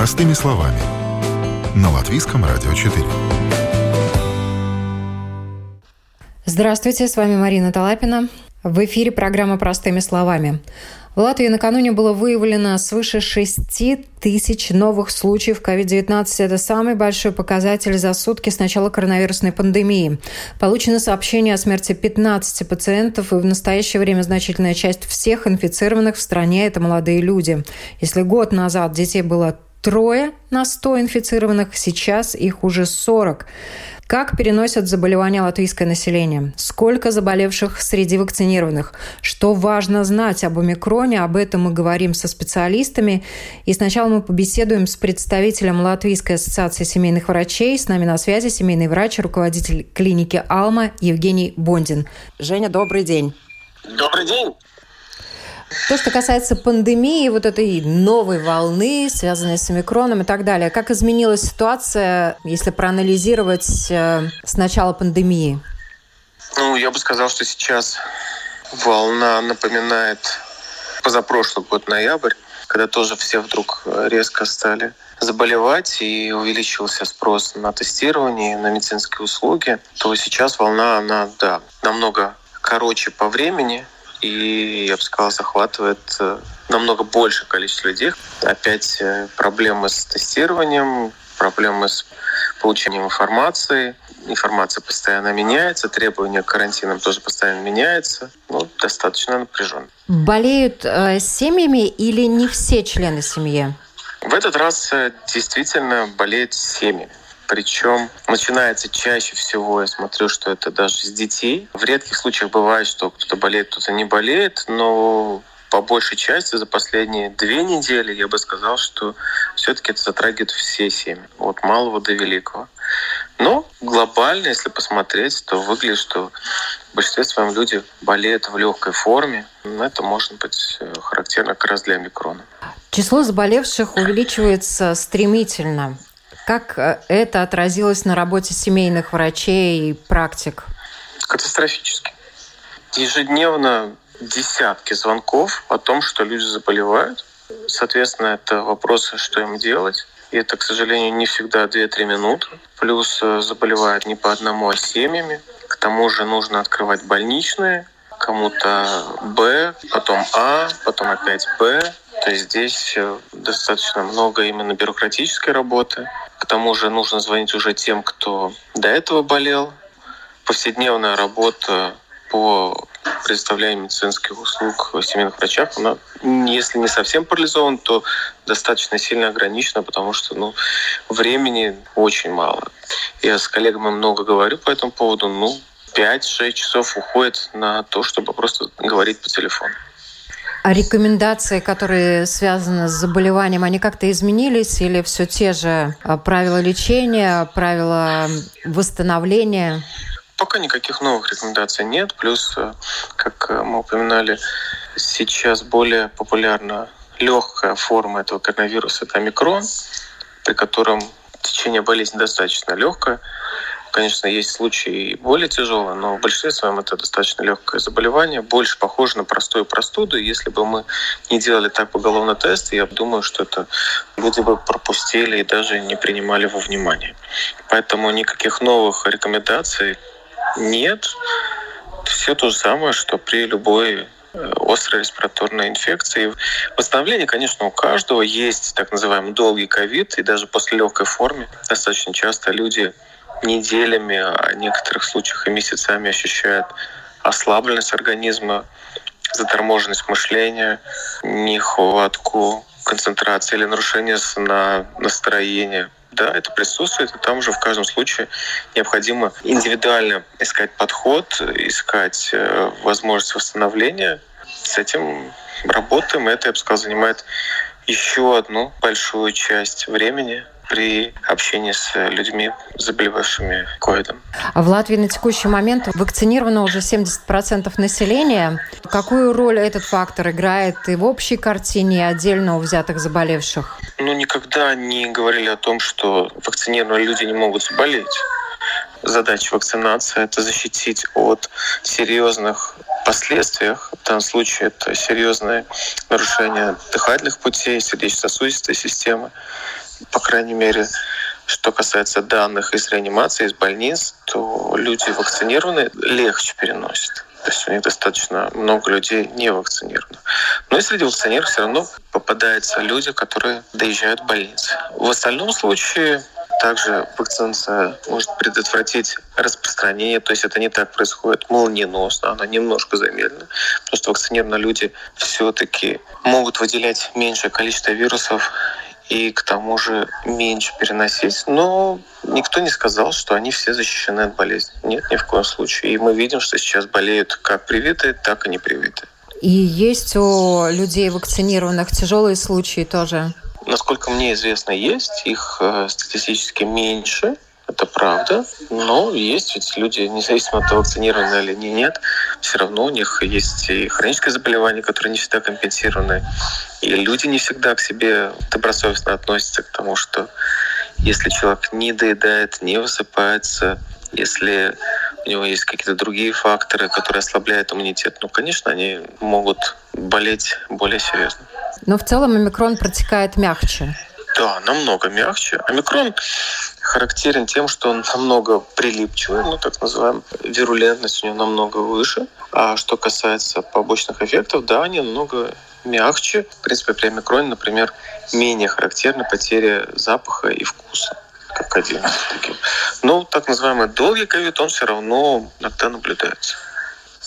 Простыми словами. На Латвийском радио 4. Здравствуйте, с вами Марина Талапина. В эфире программа «Простыми словами». В Латвии накануне было выявлено свыше 6 тысяч новых случаев COVID-19. Это самый большой показатель за сутки с начала коронавирусной пандемии. Получено сообщение о смерти 15 пациентов, и в настоящее время значительная часть всех инфицированных в стране – это молодые люди. Если год назад детей было трое на 100 инфицированных, сейчас их уже 40. Как переносят заболевания латвийское население? Сколько заболевших среди вакцинированных? Что важно знать об омикроне? Об этом мы говорим со специалистами. И сначала мы побеседуем с представителем Латвийской ассоциации семейных врачей. С нами на связи семейный врач, руководитель клиники «Алма» Евгений Бондин. Женя, добрый день. Добрый день. То, что касается пандемии, вот этой новой волны, связанной с омикроном и так далее, как изменилась ситуация, если проанализировать э, с начала пандемии? Ну, я бы сказал, что сейчас волна напоминает позапрошлый год, ноябрь, когда тоже все вдруг резко стали заболевать и увеличился спрос на тестирование, на медицинские услуги, то сейчас волна, она, да, намного короче по времени, и, я бы сказал, захватывает э, намного большее количество людей. Опять э, проблемы с тестированием, проблемы с получением информации. Информация постоянно меняется, требования к карантинам тоже постоянно меняются. Ну, достаточно напряженно. Болеют э, семьями или не все члены семьи? В этот раз э, действительно болеют семьями. Причем начинается чаще всего, я смотрю, что это даже с детей. В редких случаях бывает, что кто-то болеет, кто-то не болеет, но по большей части за последние две недели я бы сказал, что все-таки это затрагивает все семьи, от малого до великого. Но глобально, если посмотреть, то выглядит, что в большинстве своем люди болеют в легкой форме. Это может быть э, характерно как раз для микрона. Число заболевших увеличивается стремительно. Как э, это отразилось на работе семейных врачей и практик? Катастрофически. Ежедневно десятки звонков о том, что люди заболевают. Соответственно, это вопросы, что им делать. И это, к сожалению, не всегда 2-3 минуты. Плюс э, заболевают не по одному, а семьями. К тому же нужно открывать больничные. Кому-то Б, потом А, потом опять Б. То есть здесь э, достаточно много именно бюрократической работы. К тому же нужно звонить уже тем, кто до этого болел. Повседневная работа по предоставлению медицинских услуг в семейных врачах, она, если не совсем парализована, то достаточно сильно ограничена, потому что ну, времени очень мало. Я с коллегами много говорю по этому поводу. Ну, 5-6 часов уходит на то, чтобы просто говорить по телефону. А рекомендации, которые связаны с заболеванием, они как-то изменились или все те же а, правила лечения, правила восстановления? Пока никаких новых рекомендаций нет. Плюс, э, как э, мы упоминали, сейчас более популярна легкая форма этого коронавируса – это омикрон, при котором течение болезни достаточно легкое. Конечно, есть случаи более тяжелые, но в большинстве своем это достаточно легкое заболевание, больше похоже на простую простуду. Если бы мы не делали так поголовно тест, я думаю, что это люди бы пропустили и даже не принимали во внимание. Поэтому никаких новых рекомендаций нет. Все то же самое, что при любой э, острой респираторной инфекции. Восстановление, конечно, у каждого есть так называемый долгий ковид, и даже после легкой формы достаточно часто люди неделями, а в некоторых случаях и месяцами ощущают ослабленность организма, заторможенность мышления, нехватку концентрации или нарушение на настроение. Да, это присутствует, и там уже в каждом случае необходимо индивидуально искать подход, искать э, возможность восстановления. С этим работаем, это, я бы сказал, занимает еще одну большую часть времени при общении с людьми, заболевавшими ковидом. А в Латвии на текущий момент вакцинировано уже 70% населения. Какую роль этот фактор играет и в общей картине отдельно у взятых заболевших? Ну, никогда не говорили о том, что вакцинированные люди не могут заболеть. Задача вакцинации – это защитить от серьезных последствий. В данном случае это серьезное нарушение дыхательных путей, сердечно-сосудистой системы по крайней мере, что касается данных из реанимации, из больниц, то люди вакцинированные легче переносят. То есть у них достаточно много людей не вакцинированы. Но и среди вакцинированных все равно попадаются люди, которые доезжают в больницы. В остальном случае также вакцинация может предотвратить распространение, то есть это не так происходит молниеносно, она немножко замедлена, потому что вакцинированные люди все-таки могут выделять меньшее количество вирусов и к тому же меньше переносить. Но никто не сказал, что они все защищены от болезни. Нет, ни в коем случае. И мы видим, что сейчас болеют как привитые, так и непривитые. И есть у людей вакцинированных тяжелые случаи тоже? Насколько мне известно, есть. Их э, статистически меньше, это правда. Но есть ведь люди, независимо от того, вакцинированы или нет, все равно у них есть и хроническое заболевание, которое не всегда компенсированы. И люди не всегда к себе добросовестно относятся к тому, что если человек не доедает, не высыпается, если у него есть какие-то другие факторы, которые ослабляют иммунитет, ну, конечно, они могут болеть более серьезно. Но в целом омикрон протекает мягче. Да, намного мягче. Омикрон характерен тем, что он намного прилипчивый, ну так называем, вирулентность у него намного выше. А что касается побочных эффектов, да, они намного мягче. В принципе, при омикроне, например, менее характерна потеря запаха и вкуса как один. Но так называемый долгий ковид, он все равно иногда наблюдается.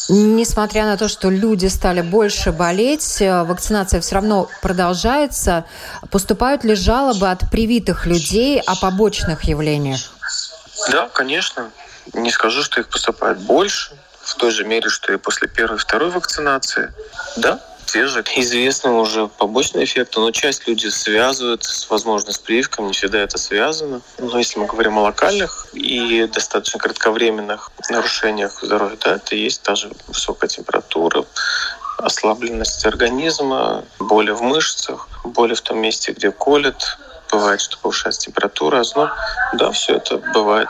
Несмотря на то, что люди стали больше болеть, э, вакцинация все равно продолжается. Поступают ли жалобы от привитых людей о побочных явлениях? Да, конечно. Не скажу, что их поступает больше, в той же мере, что и после первой и второй вакцинации. Да, те же известны уже побочные эффекты, но часть люди связывают с, возможно, с прививками, не всегда это связано. Но если мы говорим о локальных и достаточно кратковременных нарушениях здоровья, да, это есть даже высокая температура, ослабленность организма, боли в мышцах, боли в том месте, где колет, бывает, что повышается температура, озноб. Да, все это бывает.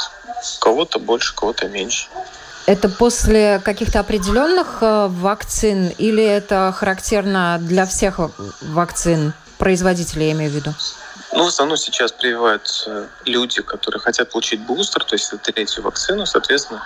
Кого-то больше, кого-то меньше. Это после каких-то определенных э, вакцин или это характерно для всех вакцин, производителей, я имею в виду? Ну, в основном сейчас прививают люди, которые хотят получить бустер, то есть третью вакцину, соответственно,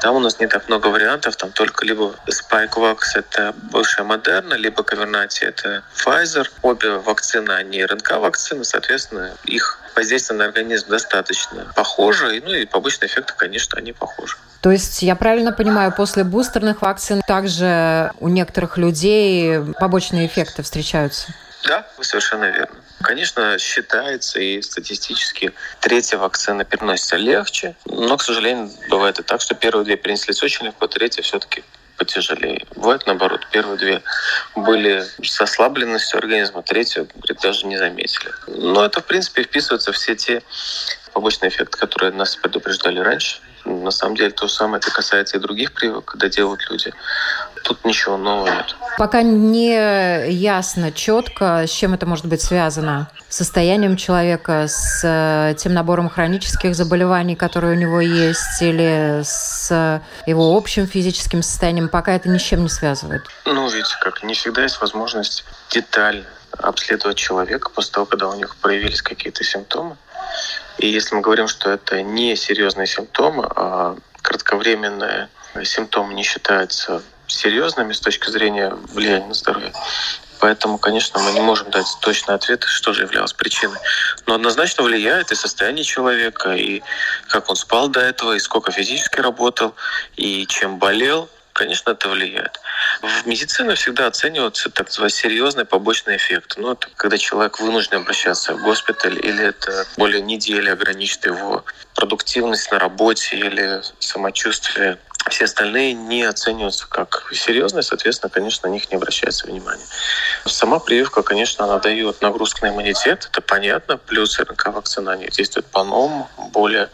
там у нас не так много вариантов, там только либо Spikevax — это бывшая Модерна, либо Comirnaty — это Pfizer. Обе вакцины, они РНК-вакцины, соответственно, их воздействие на организм достаточно похоже, ну и побочные эффекты, конечно, они похожи. То есть я правильно понимаю, после бустерных вакцин также у некоторых людей побочные эффекты встречаются? Да, вы совершенно верно. Конечно, считается и статистически третья вакцина переносится легче, но, к сожалению, бывает и так, что первые две перенеслись очень легко, третья все-таки потяжелее. Бывает наоборот, первые две были с ослабленностью организма, третью, говорит, даже не заметили. Но это, в принципе, вписывается в все те побочные эффекты, которые нас предупреждали раньше. На самом деле то же самое это касается и других прививок, когда делают люди. Тут ничего нового нет. Пока не ясно четко, с чем это может быть связано. С состоянием человека, с э, тем набором хронических заболеваний, которые у него есть, или с его общим физическим состоянием, пока это ни с чем не связывает. Ну, видите, как не всегда есть возможность детально обследовать человека после того, когда у них проявились какие-то симптомы. И если мы говорим, что это не серьезные симптомы, а кратковременные симптомы не считаются серьезными с точки зрения влияния на здоровье, Поэтому, конечно, мы не можем дать точный ответ, что же являлось причиной. Но однозначно влияет и состояние человека, и как он спал до этого, и сколько физически работал, и чем болел конечно, это влияет. В медицине всегда оцениваются так называемые серьезные побочные эффекты. Ну, это когда человек вынужден обращаться в госпиталь, или это более недели ограничит его продуктивность на работе или самочувствие. Все остальные не оцениваются как серьезные, соответственно, конечно, на них не обращается внимания. Сама прививка, конечно, она дает нагрузку на иммунитет, это понятно, плюс РНК-вакцина, они действуют по-новому, более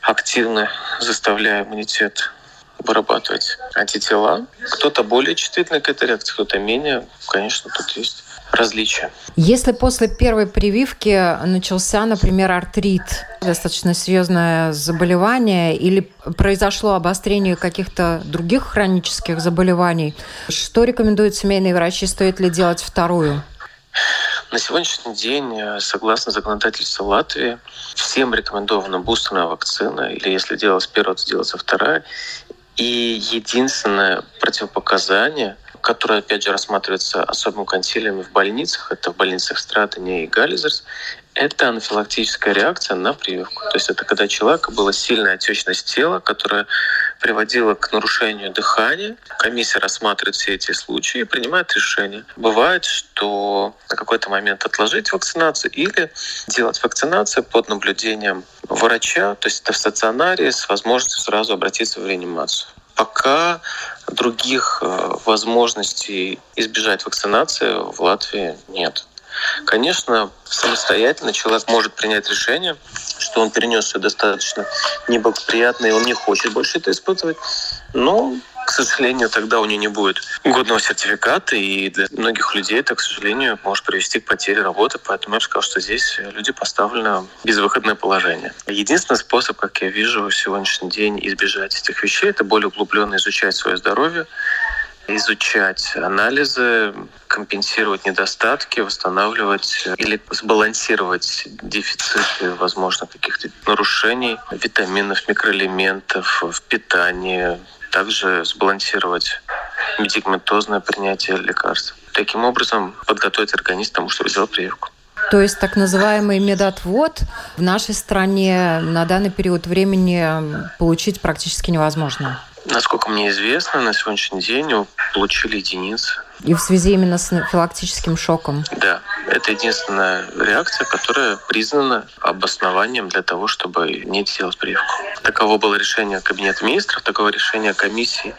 активно заставляя иммунитет вырабатывать антитела. Кто-то более чувствительный к этой реакции, кто-то менее. Конечно, тут есть различия. Если после первой прививки начался, например, артрит, достаточно серьезное заболевание, или произошло обострение каких-то других хронических заболеваний, что рекомендуют семейные врачи? Стоит ли делать вторую? На сегодняшний день, э, согласно законодательству Латвии, всем рекомендована бустерная вакцина, или если делалась первая, то делается вторая. И единственное противопоказание, которое, опять же, рассматривается особым консилиумом в больницах, это в больницах Стратоне и Галлизерс, это анафилактическая реакция на прививку. То есть это когда у человека была сильная отечность тела, которая приводила к нарушению дыхания. Комиссия рассматривает все эти случаи и принимает решение. Бывает, что на какой-то момент отложить вакцинацию или делать вакцинацию под наблюдением врача, то есть это в стационаре с возможностью сразу обратиться в реанимацию. Пока других э, возможностей избежать вакцинации в Латвии нет. Конечно, самостоятельно человек может принять решение, что он перенес все достаточно неблагоприятно, и он не хочет больше это испытывать. Но, к сожалению, тогда у него не будет годного сертификата, и для многих людей это, к сожалению, может привести к потере работы. Поэтому я бы сказал, что здесь люди поставлены в безвыходное положение. Единственный способ, как я вижу, в сегодняшний день избежать этих вещей, это более углубленно изучать свое здоровье, изучать анализы, компенсировать недостатки, восстанавливать или сбалансировать дефициты, возможно, каких-то нарушений витаминов, микроэлементов в питании, также сбалансировать медикаментозное принятие лекарств. Таким образом, подготовить организм к тому, чтобы сделать прививку. То есть так называемый медотвод в нашей стране на данный период времени получить практически невозможно. Насколько мне известно, на сегодняшний день получили единицы. И в связи именно с анафилактическим шоком? Да. Это единственная реакция, которая признана обоснованием для того, чтобы не делать прививку. Таково было решение Кабинета министров, таково решение комиссии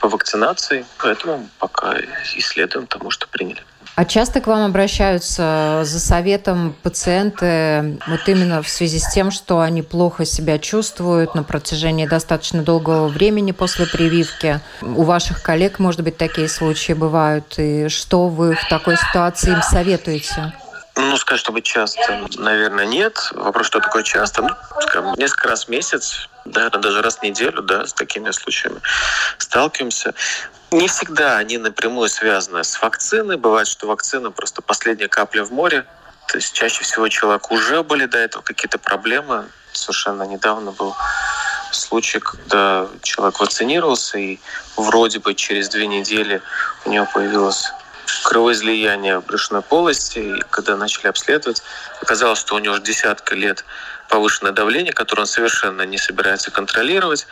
по вакцинации. Поэтому пока исследуем тому, что приняли. А часто к вам обращаются за советом пациенты вот именно в связи с тем, что они плохо себя чувствуют на протяжении достаточно долгого времени после прививки? У ваших коллег, может быть, такие случаи бывают. И что вы в такой ситуации им советуете? Ну, сказать, чтобы часто, наверное, нет. Вопрос, что такое часто? Ну, скажем, несколько раз в месяц, наверное, даже раз в неделю, да, с такими случаями сталкиваемся. Не всегда они напрямую связаны с вакциной. Бывает, что вакцина просто последняя капля в море. То есть чаще всего человек уже были до этого какие-то проблемы. Совершенно недавно был случай, когда человек вакцинировался, и вроде бы через две недели у него появилось кровоизлияние в брюшной полости. И когда начали обследовать, оказалось, что у него уже десятка лет повышенное давление, которое он совершенно не собирается контролировать.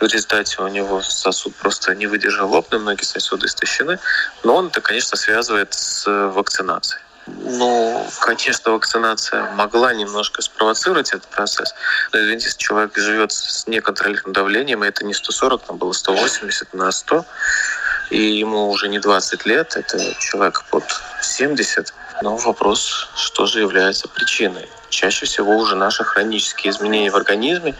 В результате у него сосуд просто не выдержал лопнул, многие сосуды истощены. Но он это, конечно, связывает с вакцинацией. Ну, конечно, вакцинация могла немножко спровоцировать этот процесс. Но, извините, если человек живет с неконтролируемым давлением, и это не 140, там было 180 на 100, и ему уже не 20 лет, это человек под 70, но вопрос, что же является причиной. Чаще всего уже наши хронические изменения в организме,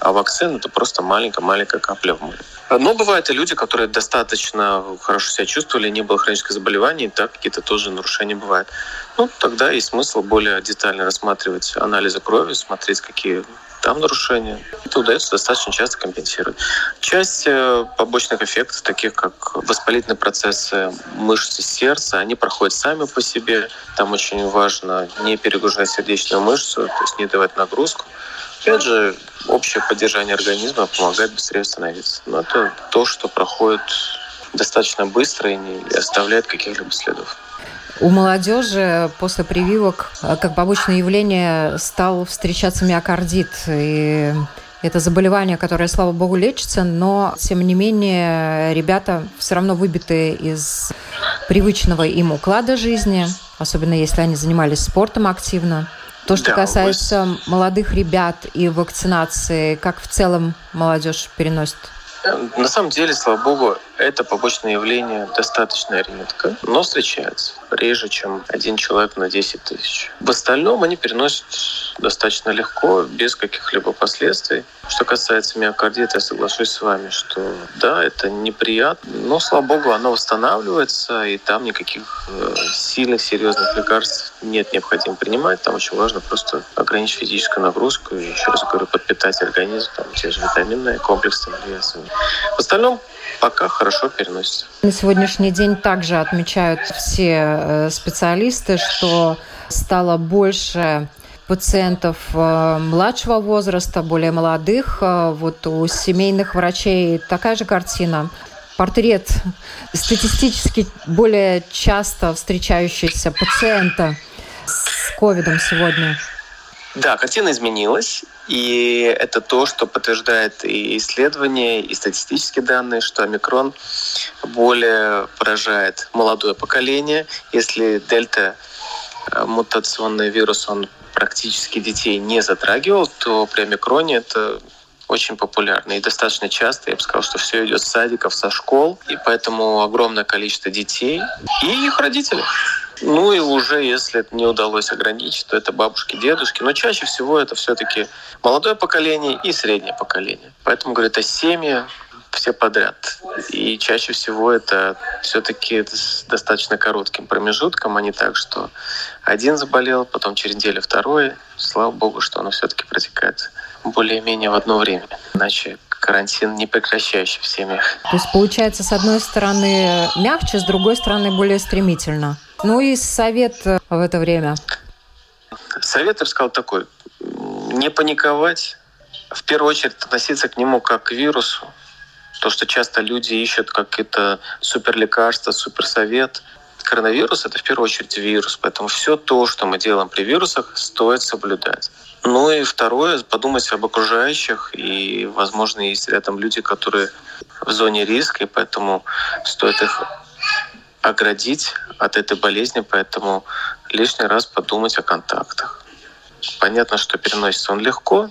а вакцина это просто маленькая-маленькая капля в море. Но бывают и люди, которые достаточно хорошо себя чувствовали, не было хронических заболеваний, так какие-то тоже нарушения бывают. Ну, тогда есть смысл более детально рассматривать анализы крови, смотреть, какие там нарушения. Это удается достаточно часто компенсировать. Часть э, побочных эффектов, таких как воспалительные процессы мышц сердца, они проходят сами по себе. Там очень важно не перегружать сердечную мышцу, то есть не давать нагрузку. Опять же, общее поддержание организма помогает быстрее восстановиться. Но это то, что проходит достаточно быстро и не оставляет каких-либо следов. У молодежи после прививок э, как побочное явление стал встречаться миокардит. И это заболевание, которое, слава богу, лечится, но, тем не менее, ребята все равно выбиты из привычного им уклада жизни, особенно если они занимались спортом активно. То, что да, касается вы... молодых ребят и вакцинации, как в целом молодежь переносит? На самом деле, слава богу, это побочное явление достаточно редко, но встречается реже, чем один человек на 10 тысяч. В остальном они переносят достаточно легко, без каких-либо последствий. Что касается миокардита, я соглашусь с вами, что да, это неприятно, но, слава богу, оно восстанавливается, и там никаких э, сильных, серьезных лекарств нет необходимо принимать. Там очень важно просто ограничить физическую нагрузку и, еще раз говорю, подпитать организм, там, те же витаминные комплексы. В остальном пока хорошо переносится. На сегодняшний день также отмечают все э, специалисты, что стало больше пациентов э, младшего возраста, более молодых. Э, вот у семейных врачей такая же картина. Портрет статистически более часто встречающийся пациента с ковидом сегодня. Да, картина изменилась. И это то, что подтверждает и исследования, и статистические данные, что омикрон более поражает молодое поколение. Если дельта э, мутационный вирус, он практически детей не затрагивал, то при омикроне это очень популярно и достаточно часто. Я бы сказал, что все идет с садиков, со школ, и поэтому огромное количество детей и их родителей. Ну и уже, если это не удалось ограничить, то это бабушки, дедушки. Но чаще всего это все-таки молодое поколение и среднее поколение. Поэтому, говорю, это семьи, все подряд. И чаще всего это все-таки с достаточно коротким промежутком, а не так, что один заболел, потом через неделю второй. Слава богу, что оно все-таки протекает более-менее в одно время. Иначе карантин не прекращающий в семьях. То есть получается, с одной стороны мягче, с другой стороны более стремительно. Ну и совет э, в это время? Совет, я сказал, такой. Не паниковать, в первую очередь относиться к нему как к вирусу. То, что часто люди ищут какие-то суперлекарства, суперсовет. Коронавирус — это в первую очередь вирус, поэтому все то, что мы делаем при вирусах, стоит соблюдать. Ну и второе, подумать об окружающих, и, возможно, есть рядом люди, которые в зоне риска, и поэтому стоит их оградить от этой болезни, поэтому лишний раз подумать о контактах. Понятно, что переносится он легко,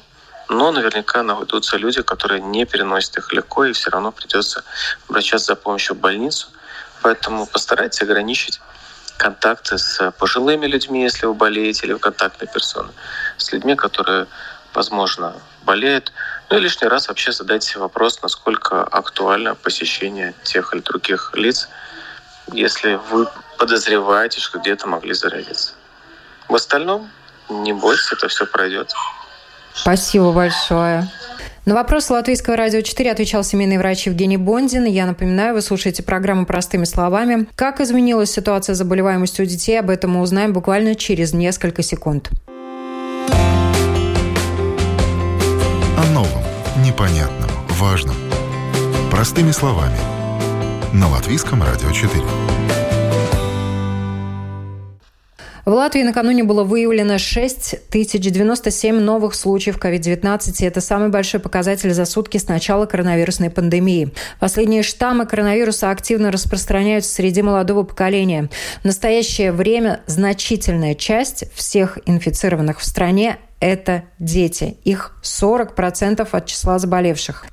но наверняка найдутся люди, которые не переносят их легко, и все равно придется обращаться за помощью в больницу. Поэтому постарайтесь ограничить контакты с пожилыми людьми, если вы болеете, или в контактной персоны, с людьми, которые, возможно, болеют. Ну и лишний раз вообще задайте вопрос, насколько актуально посещение тех или других лиц, если вы подозреваете, что где-то могли заразиться. В остальном не бойтесь, это все пройдет. Спасибо большое. На вопрос Латвийского радио 4 отвечал семейный врач Евгений Бондин. Я напоминаю, вы слушаете программу «Простыми словами». Как изменилась ситуация с заболеваемостью у детей, об этом мы узнаем буквально через несколько секунд. О новом, непонятном, важном. Простыми словами. На Латвийском радио 4. В Латвии накануне было выявлено 6097 новых случаев COVID-19, и это самый большой показатель за сутки с начала коронавирусной пандемии. Последние штаммы коронавируса активно распространяются среди молодого поколения. В настоящее время значительная часть всех инфицированных в стране это дети. Их 40% от числа заболевших.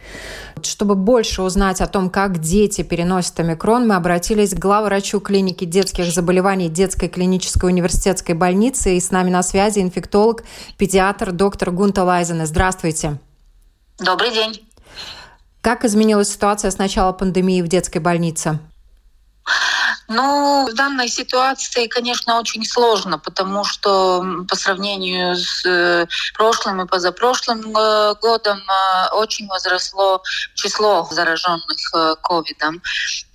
Чтобы больше узнать о том, как дети переносят омикрон, мы обратились к главврачу клиники детских заболеваний детской клинической университетской больницы. И с нами на связи инфектолог, педиатр доктор Гунта Лайзена. Здравствуйте. Добрый день. Как изменилась ситуация с начала пандемии в детской больнице? Ну, в данной ситуации, конечно, очень сложно, потому что по сравнению с э, прошлым и позапрошлым э, годом э, очень возросло число зараженных ковидом.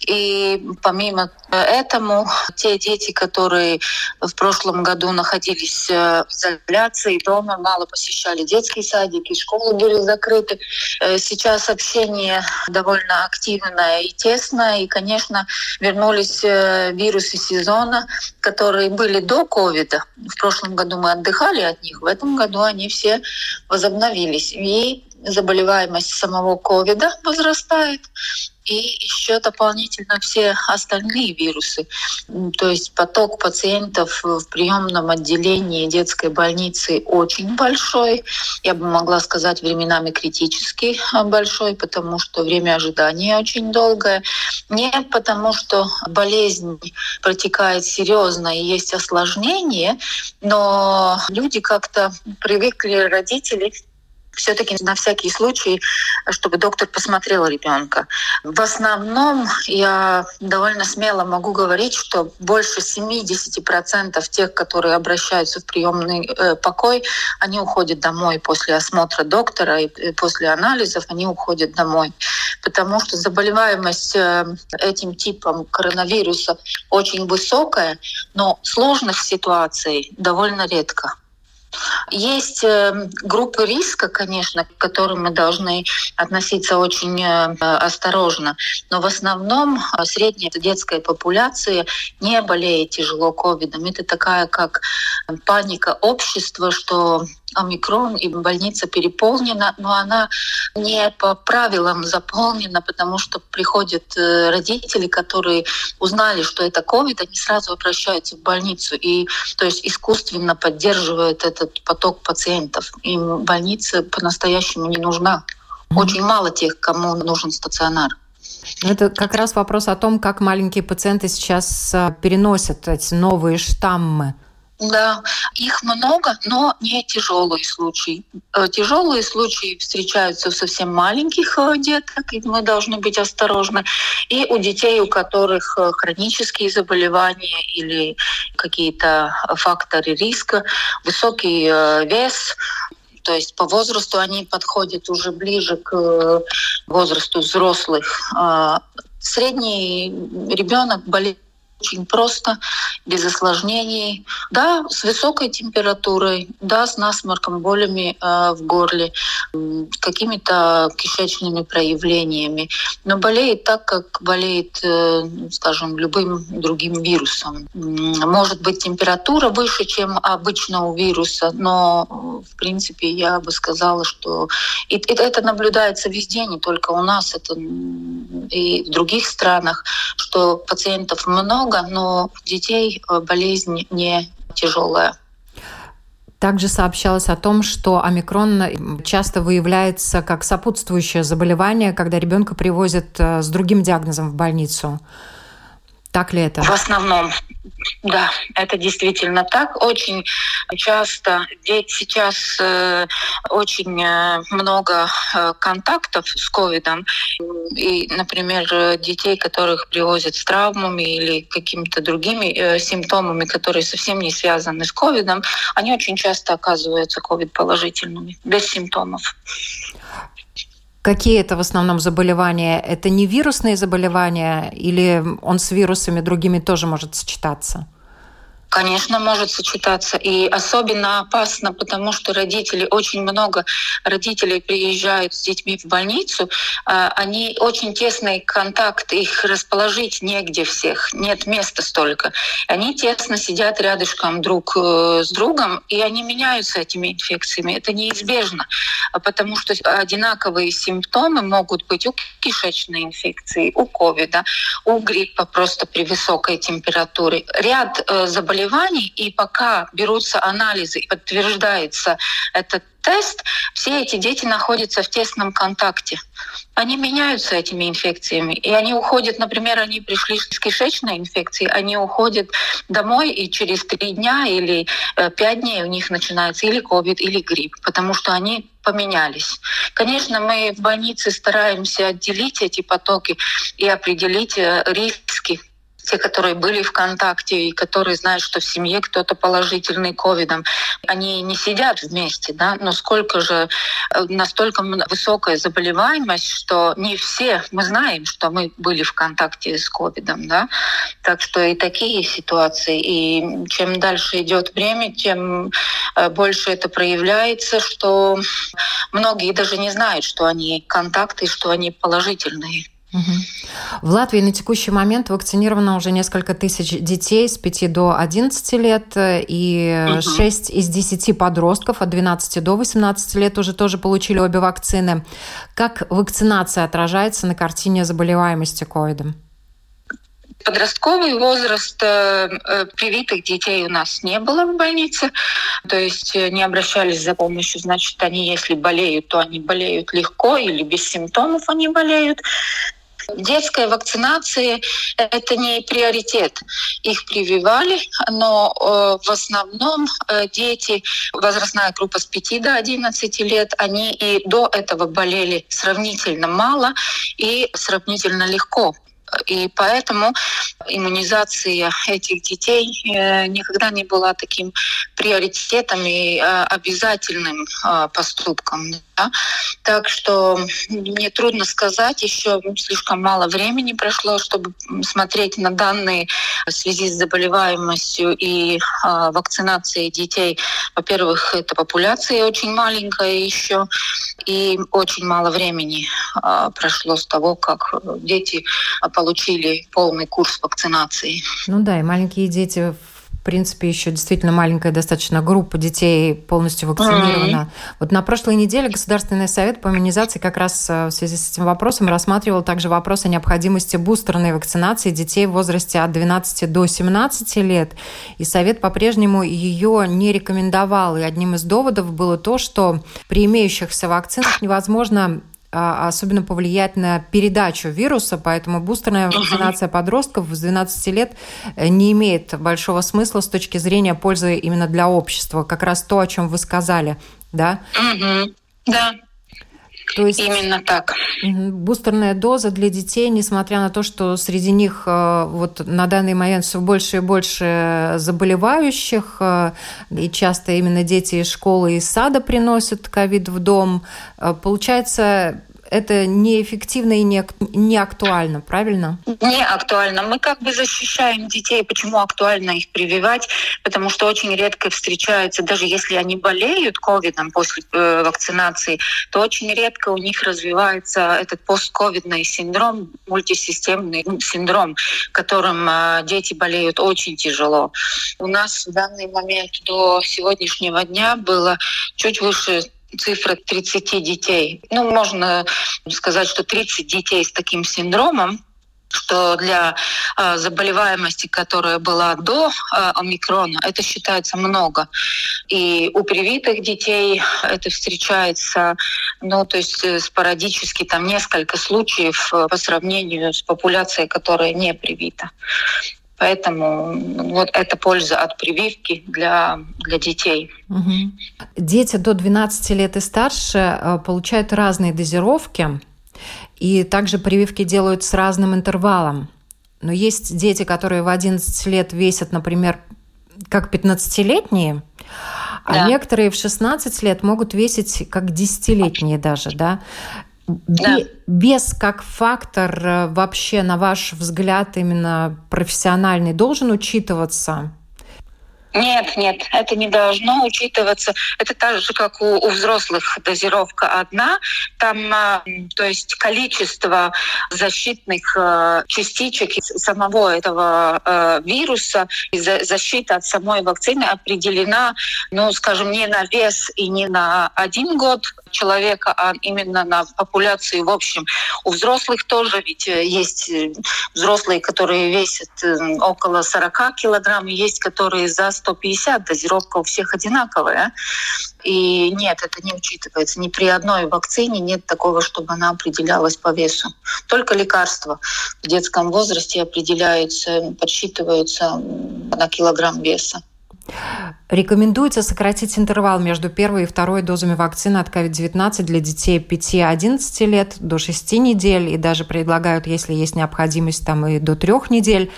И помимо этому, те дети, которые в прошлом году находились в изоляции, дома мало посещали детские садики, школы были закрыты, сейчас общение довольно активное и тесное, и, конечно, вернулись Э, вирусы сезона, которые были до ковида. В прошлом году мы отдыхали от них, в этом году они все возобновились. И заболеваемость самого ковида возрастает, и еще дополнительно все остальные вирусы. То есть поток пациентов в приемном отделении детской больницы очень большой. Я бы могла сказать временами критически большой, потому что время ожидания очень долгое. Не потому, что болезнь протекает серьезно и есть осложнения, но люди как-то привыкли, родители все-таки на всякий случай, чтобы доктор посмотрел ребенка. В основном я довольно смело могу говорить, что больше 70% тех, которые обращаются в приемный э, покой, они уходят домой после осмотра доктора и после анализов они уходят домой. Потому что заболеваемость э, этим типом коронавируса очень высокая, но сложных ситуаций довольно редко. Есть э, группы риска, конечно, к которым мы должны относиться очень э, осторожно, но в основном э, средняя детская популяция не болеет тяжело ковидом. Это такая как паника общества, что омикрон и больница переполнена, но она не по правилам заполнена, потому что приходят э, родители, которые узнали, что это ковид, они сразу обращаются в больницу и то есть искусственно поддерживают этот поток пациентов. Им больница по-настоящему не нужна. Очень мало тех, кому нужен стационар. Это как раз вопрос о том, как маленькие пациенты сейчас э, переносят эти новые штаммы. Да, их много, но не тяжелые случаи. Э, тяжелые случаи встречаются у совсем маленьких э, деток, и мы должны быть осторожны. И у детей, у которых э, хронические заболевания или какие-то факторы риска, высокий вес, то есть по возрасту они подходят уже ближе к возрасту взрослых. А средний ребенок болеет очень просто, без осложнений. Да, с высокой температурой, да, с насморком, болями э, в горле, э, какими-то кишечными проявлениями. Но болеет так, как болеет, э, скажем, любым другим вирусом. Может быть температура выше, чем обычно у вируса, но в принципе я бы сказала, что и, это наблюдается везде, не только у нас, это и в других странах, что пациентов много, много, но у детей э, болезнь не тяжелая. Также сообщалось о том, что омикрон часто выявляется как сопутствующее заболевание, когда ребенка привозят э, с другим диагнозом в больницу. Так ли это? В основном, да, это действительно так. Очень часто, ведь сейчас э, очень э, много э, контактов с ковидом. И, например, детей, которых привозят с травмами или какими-то другими э, симптомами, которые совсем не связаны с ковидом, они очень часто оказываются ковид положительными, без симптомов. Какие это в основном заболевания? Это не вирусные заболевания или он с вирусами другими тоже может сочетаться? Конечно, может сочетаться. И особенно опасно, потому что родители, очень много родителей приезжают с детьми в больницу, а, они очень тесный контакт, их расположить негде всех, нет места столько. Они тесно сидят рядышком друг э, с другом, и они меняются этими инфекциями. Это неизбежно, потому что одинаковые симптомы могут быть у кишечной инфекции, у ковида, у гриппа просто при высокой температуре. Ряд э, заболеваний заболеваний, и пока берутся анализы и подтверждается этот тест, все эти дети находятся в тесном контакте. Они меняются этими инфекциями, и они уходят, например, они пришли с кишечной инфекцией, они уходят домой, и через три дня или э, пять дней у них начинается или ковид, или грипп, потому что они поменялись. Конечно, мы в больнице стараемся отделить эти потоки и определить э, риски те, которые были в контакте и которые знают, что в семье кто-то положительный ковидом, они не сидят вместе, да, но сколько же, э, настолько высокая заболеваемость, что не все, мы знаем, что мы были в контакте с ковидом, да, так что и такие ситуации, и чем дальше идет время, тем э, больше это проявляется, что многие даже не знают, что они контакты, что они положительные. В Латвии на текущий момент вакцинировано уже несколько тысяч детей с 5 до 11 лет и угу. 6 из 10 подростков от 12 до 18 лет уже тоже получили обе вакцины. Как вакцинация отражается на картине заболеваемости ковидом? Подростковый возраст э, э, привитых детей у нас не было в больнице, то есть э, не обращались за помощью. Значит, они, если болеют, то они болеют легко или без симптомов они болеют. Детская вакцинация – это не приоритет. Их прививали, но э, в основном э, дети, возрастная группа с 5 до 11 лет, они и до этого болели сравнительно мало и сравнительно легко. И поэтому иммунизация этих детей э, никогда не была таким приоритетом и э, обязательным э, поступком. Да? Так что мне трудно сказать, еще слишком мало времени прошло, чтобы смотреть на данные в связи с заболеваемостью и вакцинацией детей. Во-первых, эта популяция очень маленькая еще, и очень мало времени прошло с того, как дети получили полный курс вакцинации. Ну да, и маленькие дети в принципе, еще действительно маленькая достаточно группа детей полностью вакцинирована. Mm-hmm. Вот на прошлой неделе Государственный совет по иммунизации как раз э, в связи с этим вопросом рассматривал также вопрос о необходимости бустерной вакцинации детей в возрасте от 12 до 17 лет. И Совет по-прежнему ее не рекомендовал. И одним из доводов было то, что при имеющихся вакцинах невозможно особенно повлиять на передачу вируса, поэтому бустерная вакцинация подростков с 12 лет э, не имеет большого смысла с точки зрения пользы именно для общества. Как раз то, о чем вы сказали, да? Да. То есть именно так. Бустерная доза для детей, несмотря на то, что среди них э, вот на данный момент все больше и больше заболевающих, э, и часто именно дети из школы и сада приносят ковид в дом, э, получается это неэффективно и не, не актуально, правильно? Не актуально. Мы как бы защищаем детей. Почему актуально их прививать? Потому что очень редко встречаются, даже если они болеют ковидом после э, вакцинации, то очень редко у них развивается этот постковидный синдром, мультисистемный синдром, которым э, дети болеют очень тяжело. У нас в данный момент до сегодняшнего дня было чуть выше цифра 30 детей. Ну, можно сказать, что 30 детей с таким синдромом, что для э, заболеваемости, которая была до э, омикрона, это считается много. И у привитых детей это встречается, ну, то есть э, спорадически там несколько случаев э, по сравнению с популяцией, которая не привита. Поэтому вот это польза от прививки для, для детей. Угу. Дети до 12 лет и старше э, получают разные дозировки, и также прививки делают с разным интервалом. Но есть дети, которые в 11 лет весят, например, как 15-летние, а да. некоторые в 16 лет могут весить как 10-летние даже, да. Да. Без как фактор э, вообще, на ваш взгляд, именно профессиональный должен учитываться? Нет, нет, это не должно учитываться. Это так же, как у, у взрослых дозировка одна. Там, а, то есть количество защитных а, частичек самого этого а, вируса, и за, защита от самой вакцины определена, ну, скажем, не на вес и не на один год человека, а именно на популяции в общем. У взрослых тоже ведь э, есть э, взрослые, которые весят э, около 40 килограмм, есть которые за 150, дозировка у всех одинаковая. И нет, это не учитывается. Ни при одной вакцине нет такого, чтобы она определялась по весу. Только лекарства в детском возрасте определяются, подсчитываются на килограмм веса. Рекомендуется сократить интервал между первой и второй дозами вакцины от COVID-19 для детей 5-11 лет до 6 недель и даже предлагают, если есть необходимость, там и до 3 недель.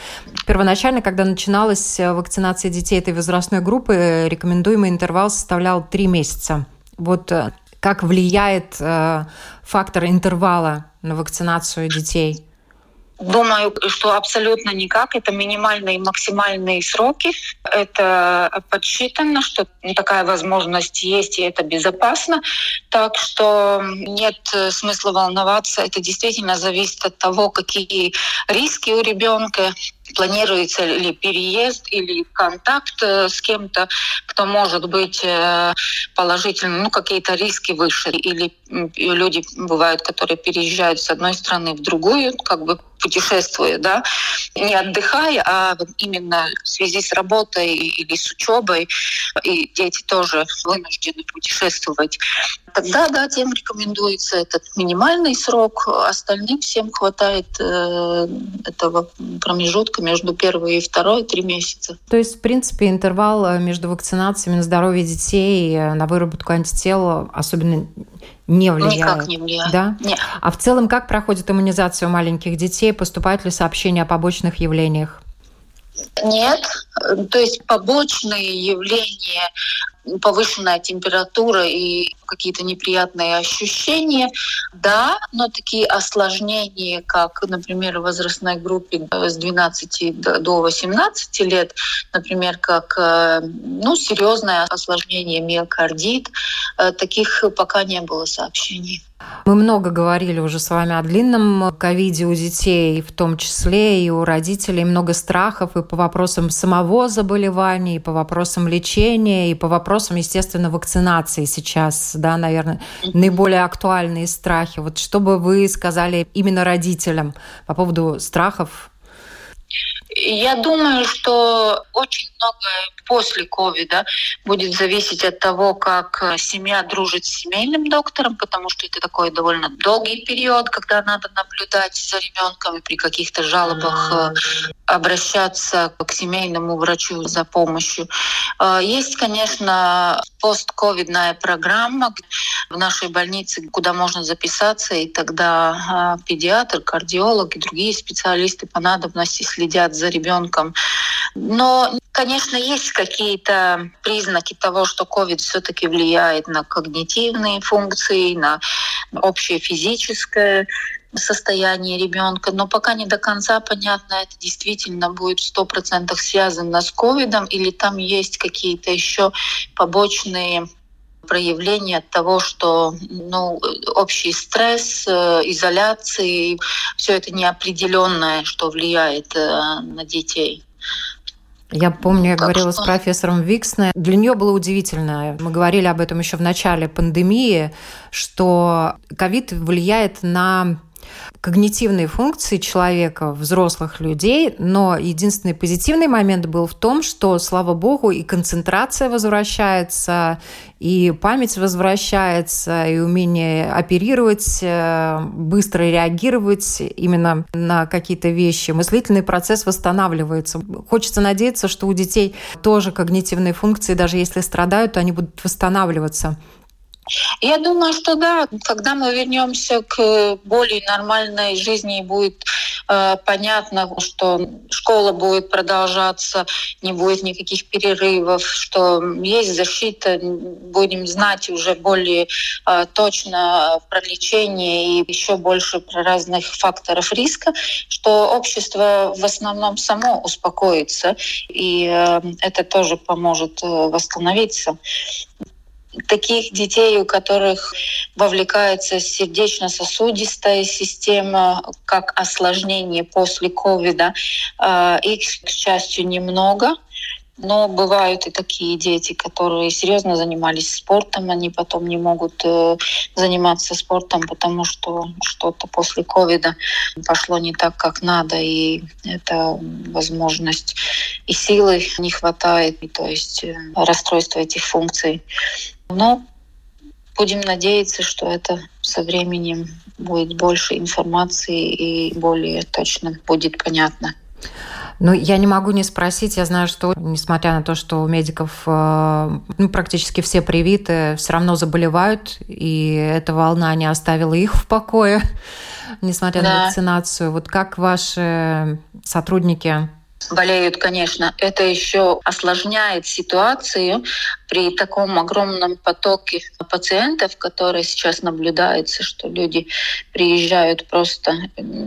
Первоначально, когда начиналась вакцинация детей этой возрастной группы, рекомендуемый интервал составлял 3 месяца. Вот э, как влияет э, фактор интервала на вакцинацию детей? Думаю, что абсолютно никак. Это минимальные и максимальные сроки. Это подсчитано, что такая возможность есть, и это безопасно. Так что нет смысла волноваться. Это действительно зависит от того, какие риски у ребенка, планируется ли переезд или контакт э, с кем-то, кто может быть э, положительным, ну, какие-то риски выше. Или люди бывают, которые переезжают с одной страны в другую, как бы путешествуя, да, не отдыхая, а именно в связи с работой или с учебой, и дети тоже вынуждены путешествовать, тогда, да, тем рекомендуется этот минимальный срок, остальным всем хватает э, этого промежутка между первой и второй три месяца. То есть, в принципе, интервал э, между вакцинациями на здоровье детей, э, на выработку антител особенно не влияет. Никак не влияет. Да? Нет. А в целом, как проходит иммунизация у маленьких детей? Поступают ли сообщения о побочных явлениях? Нет, то есть побочные явления повышенная температура и какие-то неприятные ощущения, да, но такие осложнения, как, например, в возрастной группе с 12 до 18 лет, например, как э, ну, серьезное осложнение миокардит, э, таких пока не было сообщений. Мы много говорили уже с вами о длинном ковиде у детей, в том числе и у родителей, много страхов и по вопросам самого заболевания, и по вопросам лечения, и по вопросам, естественно, вакцинации сейчас, да, наверное, наиболее актуальные страхи. Вот что бы вы сказали именно родителям по поводу страхов я думаю, что очень многое после ковида будет зависеть от того, как э, семья дружит с семейным доктором, потому что это такой довольно долгий период, когда надо наблюдать за ребенком и при каких-то жалобах э, обращаться к семейному врачу за помощью. Э, есть, конечно, постковидная программа в нашей больнице, куда можно записаться, и тогда педиатр, кардиолог и другие специалисты по надобности следят за ребенком. Но, конечно, есть какие-то признаки того, что COVID все-таки влияет на когнитивные функции, на общее физическое состояние ребенка, но пока не до конца понятно, это действительно будет сто процентов связано с ковидом или там есть какие-то еще побочные проявление того, что ну, общий стресс, э, изоляции, все это неопределенное, что влияет э, на детей. Я помню, я так говорила что... с профессором Виксне. Для нее было удивительно. Мы говорили об этом еще в начале пандемии, что ковид влияет на когнитивные функции человека, взрослых людей, но единственный позитивный момент был в том, что, слава богу, и концентрация возвращается, и память возвращается, и умение оперировать, э, быстро реагировать именно на какие-то вещи. Мыслительный процесс восстанавливается. Хочется надеяться, что у детей тоже когнитивные функции, даже если страдают, то они будут восстанавливаться. Я думаю, что да, когда мы вернемся к более нормальной жизни будет э, понятно, что школа будет продолжаться, не будет никаких перерывов, что есть защита, будем знать уже более э, точно про лечение и еще больше про разных факторов риска, что общество в основном само успокоится, и э, это тоже поможет э, восстановиться таких детей, у которых вовлекается сердечно-сосудистая система, как осложнение после ковида, а, их, к счастью, немного. Но бывают и такие дети, которые серьезно занимались спортом, они потом не могут э, заниматься спортом, потому что что-то после ковида пошло не так, как надо, и это возможность и силы не хватает, и, то есть э, расстройство этих функций. Но будем надеяться, что это со временем будет больше информации и более точно будет понятно. Ну, я не могу не спросить. Я знаю, что, несмотря на то, что у медиков э, ну, практически все привиты, все равно заболевают, и эта волна не оставила их в покое, несмотря да. на вакцинацию. Вот как ваши сотрудники болеют, конечно, это еще осложняет ситуацию. При таком огромном потоке пациентов, которые сейчас наблюдается, что люди приезжают просто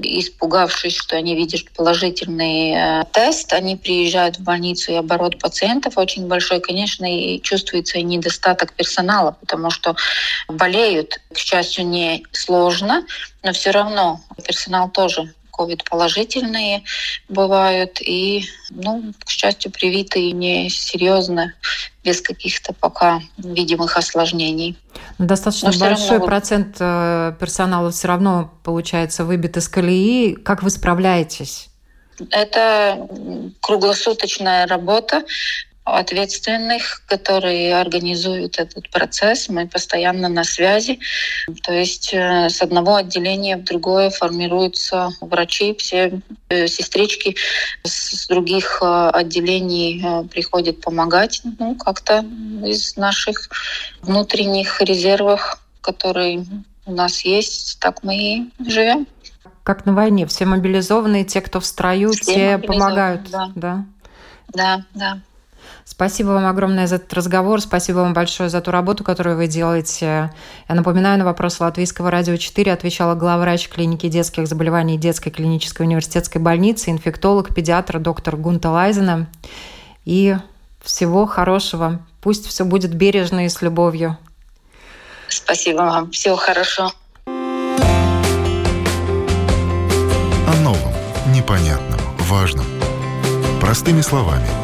испугавшись, что они видят положительный э, тест, они приезжают в больницу, и оборот пациентов очень большой, конечно, и чувствуется и недостаток персонала, потому что болеют, к счастью, не сложно, но все равно персонал тоже ковид-положительные бывают, и, ну, к счастью, привитые не серьезно, без каких-то пока видимых осложнений. Ну, достаточно Но большой равно... процент э, персонала все равно, получается, выбит из колеи. Как вы справляетесь? Это круглосуточная работа ответственных, которые организуют этот процесс. Мы постоянно на связи. То есть э, с одного отделения в другое формируются врачи, все э, сестрички с других э, отделений приходят помогать. Ну, как-то из наших внутренних резервов, которые у нас есть, так мы и живем. Как на войне, все мобилизованные, те, кто в строю, все те помогают. Да. да. Да, да. Спасибо вам огромное за этот разговор. Спасибо вам большое за ту работу, которую вы делаете. Я напоминаю, на вопрос Латвийского радио 4 отвечала главврач клиники детских заболеваний детской клинической университетской больницы, инфектолог, педиатр доктор Гунта Лайзена. И всего хорошего. Пусть все будет бережно и с любовью. Спасибо вам. Всего хорошего. О новом, непонятном, важном. Простыми словами –